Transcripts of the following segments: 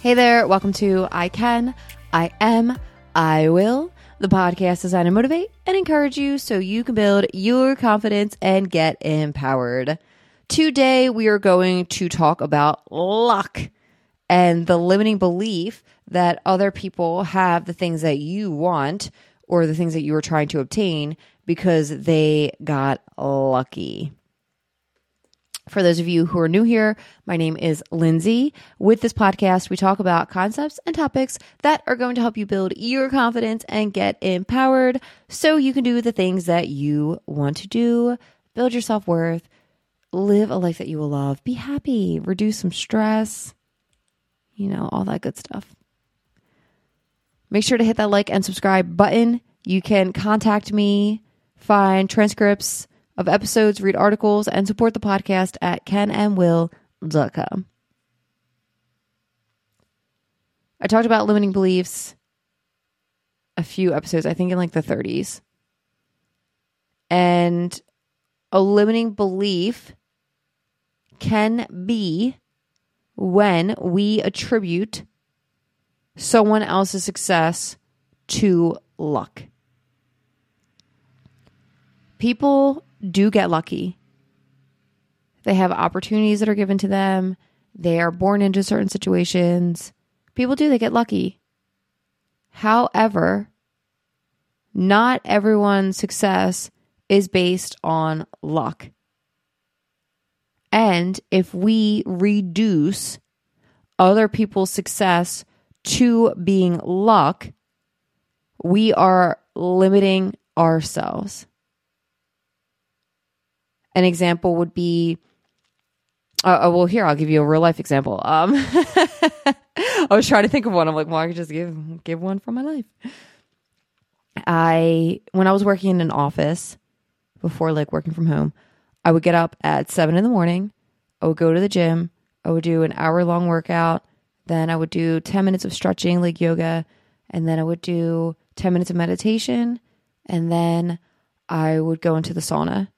Hey there, welcome to I Can, I Am, I Will, the podcast designed to motivate and encourage you so you can build your confidence and get empowered. Today, we are going to talk about luck and the limiting belief that other people have the things that you want or the things that you are trying to obtain because they got lucky. For those of you who are new here, my name is Lindsay. With this podcast, we talk about concepts and topics that are going to help you build your confidence and get empowered. So you can do the things that you want to do, build your self worth, live a life that you will love, be happy, reduce some stress, you know, all that good stuff. Make sure to hit that like and subscribe button. You can contact me, find transcripts of episodes, read articles, and support the podcast at kenandwill.com. I talked about limiting beliefs a few episodes, I think in like the 30s. And a limiting belief can be when we attribute someone else's success to luck. People do get lucky. They have opportunities that are given to them. They are born into certain situations. People do, they get lucky. However, not everyone's success is based on luck. And if we reduce other people's success to being luck, we are limiting ourselves. An example would be, uh, oh, well, here, I'll give you a real life example. Um, I was trying to think of one. I'm like, well, I could just give, give one from my life. I, when I was working in an office before like working from home, I would get up at seven in the morning. I would go to the gym. I would do an hour long workout. Then I would do 10 minutes of stretching, like yoga. And then I would do 10 minutes of meditation. And then I would go into the sauna.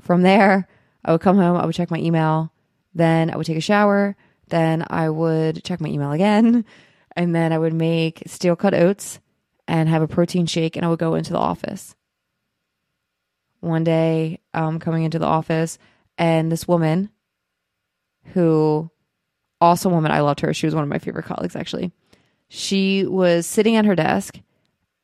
From there, I would come home, I would check my email, then I would take a shower, then I would check my email again, and then I would make steel cut oats and have a protein shake, and I would go into the office. One day, um, coming into the office, and this woman, who, awesome woman, I loved her. She was one of my favorite colleagues, actually. She was sitting at her desk,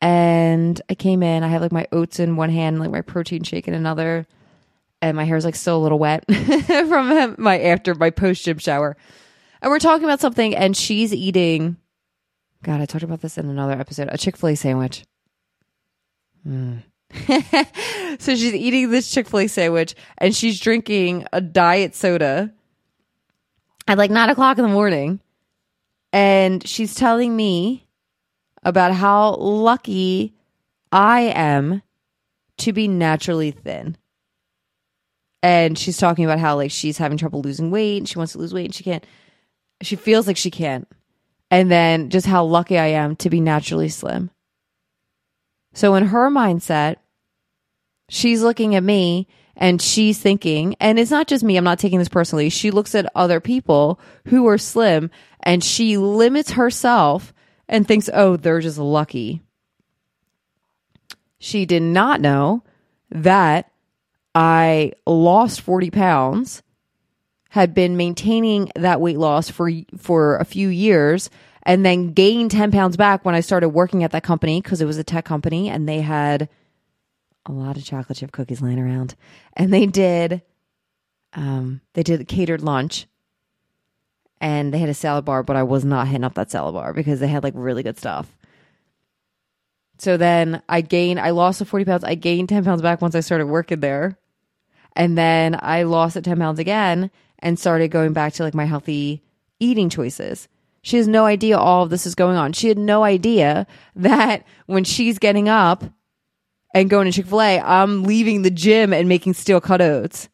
and I came in. I had like my oats in one hand, like my protein shake in another and my hair's like still a little wet from my after my post gym shower. And we're talking about something, and she's eating. God, I talked about this in another episode. A Chick Fil A sandwich. Mm. so she's eating this Chick Fil A sandwich, and she's drinking a diet soda at like nine o'clock in the morning, and she's telling me about how lucky I am to be naturally thin and she's talking about how like she's having trouble losing weight and she wants to lose weight and she can't she feels like she can't. And then just how lucky i am to be naturally slim. So in her mindset she's looking at me and she's thinking and it's not just me i'm not taking this personally. She looks at other people who are slim and she limits herself and thinks oh they're just lucky. She did not know that I lost 40 pounds, had been maintaining that weight loss for for a few years, and then gained 10 pounds back when I started working at that company because it was a tech company and they had a lot of chocolate chip cookies laying around. And they did um they did a catered lunch and they had a salad bar, but I was not hitting up that salad bar because they had like really good stuff. So then I gained, I lost the 40 pounds. I gained 10 pounds back once I started working there. And then I lost the 10 pounds again and started going back to like my healthy eating choices. She has no idea all of this is going on. She had no idea that when she's getting up and going to Chick fil A, I'm leaving the gym and making steel cut oats.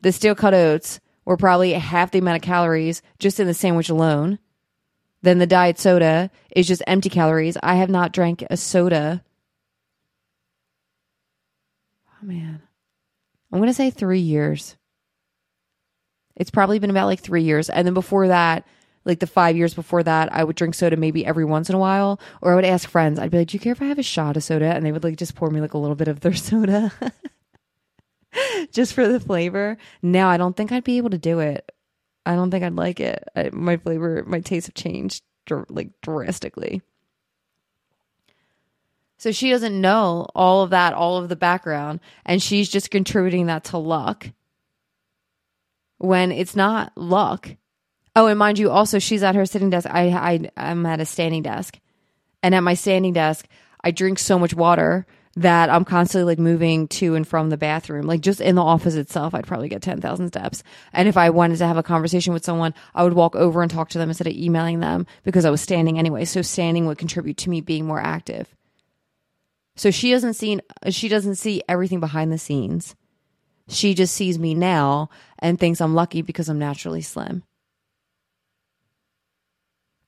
The steel cut oats were probably half the amount of calories just in the sandwich alone. Then the diet soda is just empty calories. I have not drank a soda. Oh man. I'm going to say three years. It's probably been about like three years. And then before that, like the five years before that, I would drink soda maybe every once in a while, or I would ask friends. I'd be like, "Do you care if I have a shot of soda?" And they would like just pour me like a little bit of their soda, just for the flavor. Now I don't think I'd be able to do it. I don't think I'd like it. I, my flavor, my taste have changed like drastically. So she doesn't know all of that, all of the background, and she's just contributing that to luck when it's not luck. Oh, and mind you, also she's at her sitting desk. I, I I'm at a standing desk, and at my standing desk, I drink so much water that I'm constantly like moving to and from the bathroom. Like just in the office itself, I'd probably get 10,000 steps. And if I wanted to have a conversation with someone, I would walk over and talk to them instead of emailing them because I was standing anyway. So standing would contribute to me being more active. So she doesn't see she doesn't see everything behind the scenes. She just sees me now and thinks I'm lucky because I'm naturally slim.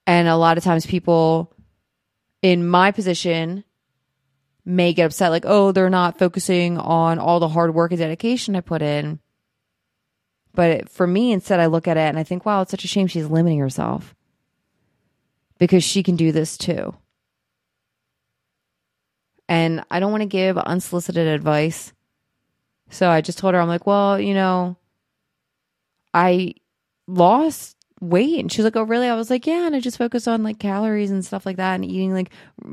And a lot of times people in my position may get upset like, oh, they're not focusing on all the hard work and dedication I put in. But for me, instead, I look at it and I think, wow, it's such a shame she's limiting herself because she can do this too. And I don't want to give unsolicited advice. So I just told her, I'm like, well, you know, I lost weight. And she's like, Oh, really? I was like, Yeah. And I just focus on like calories and stuff like that and eating like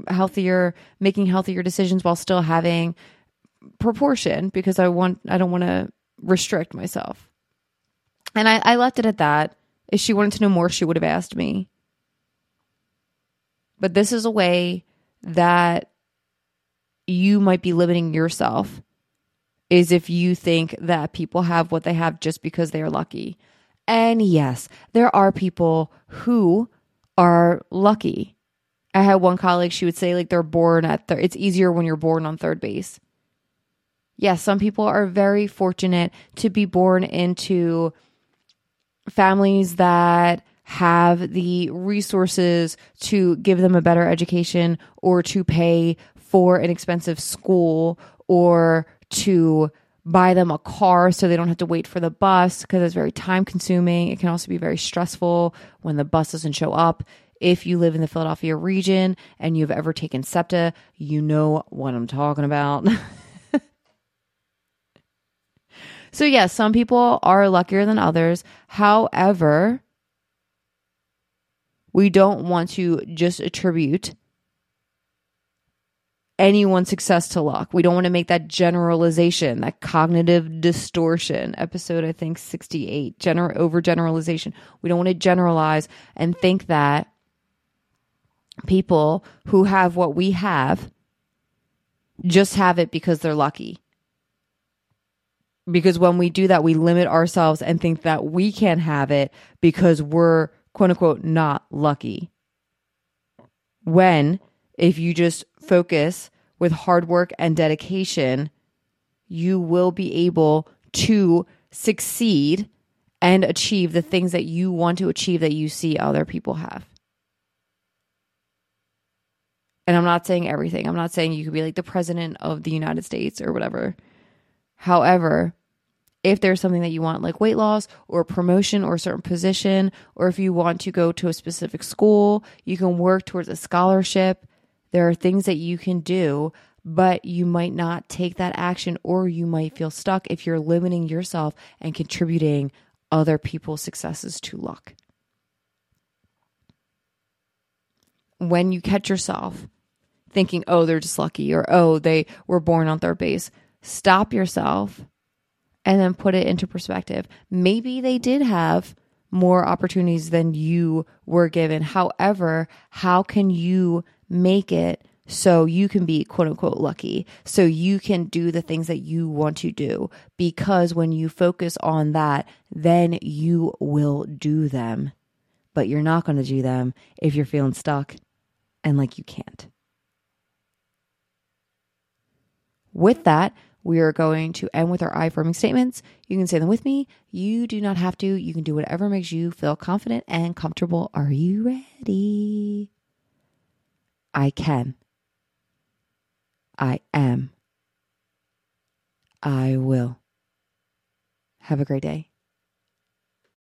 healthier, making healthier decisions while still having proportion because I want, I don't want to restrict myself. And I, I left it at that. If she wanted to know more, she would have asked me. But this is a way that you might be limiting yourself is if you think that people have what they have just because they are lucky. And yes, there are people who are lucky. I had one colleague, she would say, like, they're born at third. It's easier when you're born on third base. Yes, some people are very fortunate to be born into families that have the resources to give them a better education or to pay for an expensive school or to buy them a car so they don't have to wait for the bus because it's very time consuming. It can also be very stressful when the bus doesn't show up. If you live in the Philadelphia region and you've ever taken SEPTA, you know what I'm talking about. so, yes, yeah, some people are luckier than others. However, we don't want to just attribute anyone's success to luck. We don't want to make that generalization, that cognitive distortion. Episode, I think, 68, gener- overgeneralization. We don't want to generalize and think that people who have what we have just have it because they're lucky. Because when we do that, we limit ourselves and think that we can't have it because we're quote unquote not lucky. When if you just focus with hard work and dedication, you will be able to succeed and achieve the things that you want to achieve that you see other people have. And I'm not saying everything. I'm not saying you could be like the president of the United States or whatever. However, if there's something that you want, like weight loss or promotion or a certain position, or if you want to go to a specific school, you can work towards a scholarship. There are things that you can do, but you might not take that action or you might feel stuck if you're limiting yourself and contributing other people's successes to luck. When you catch yourself thinking, oh, they're just lucky or oh, they were born on third base, stop yourself and then put it into perspective. Maybe they did have more opportunities than you were given. However, how can you make it so you can be quote unquote lucky so you can do the things that you want to do because when you focus on that then you will do them but you're not going to do them if you're feeling stuck and like you can't with that we are going to end with our I affirming statements. You can say them with me. You do not have to. You can do whatever makes you feel confident and comfortable. Are you ready? I can. I am. I will. Have a great day.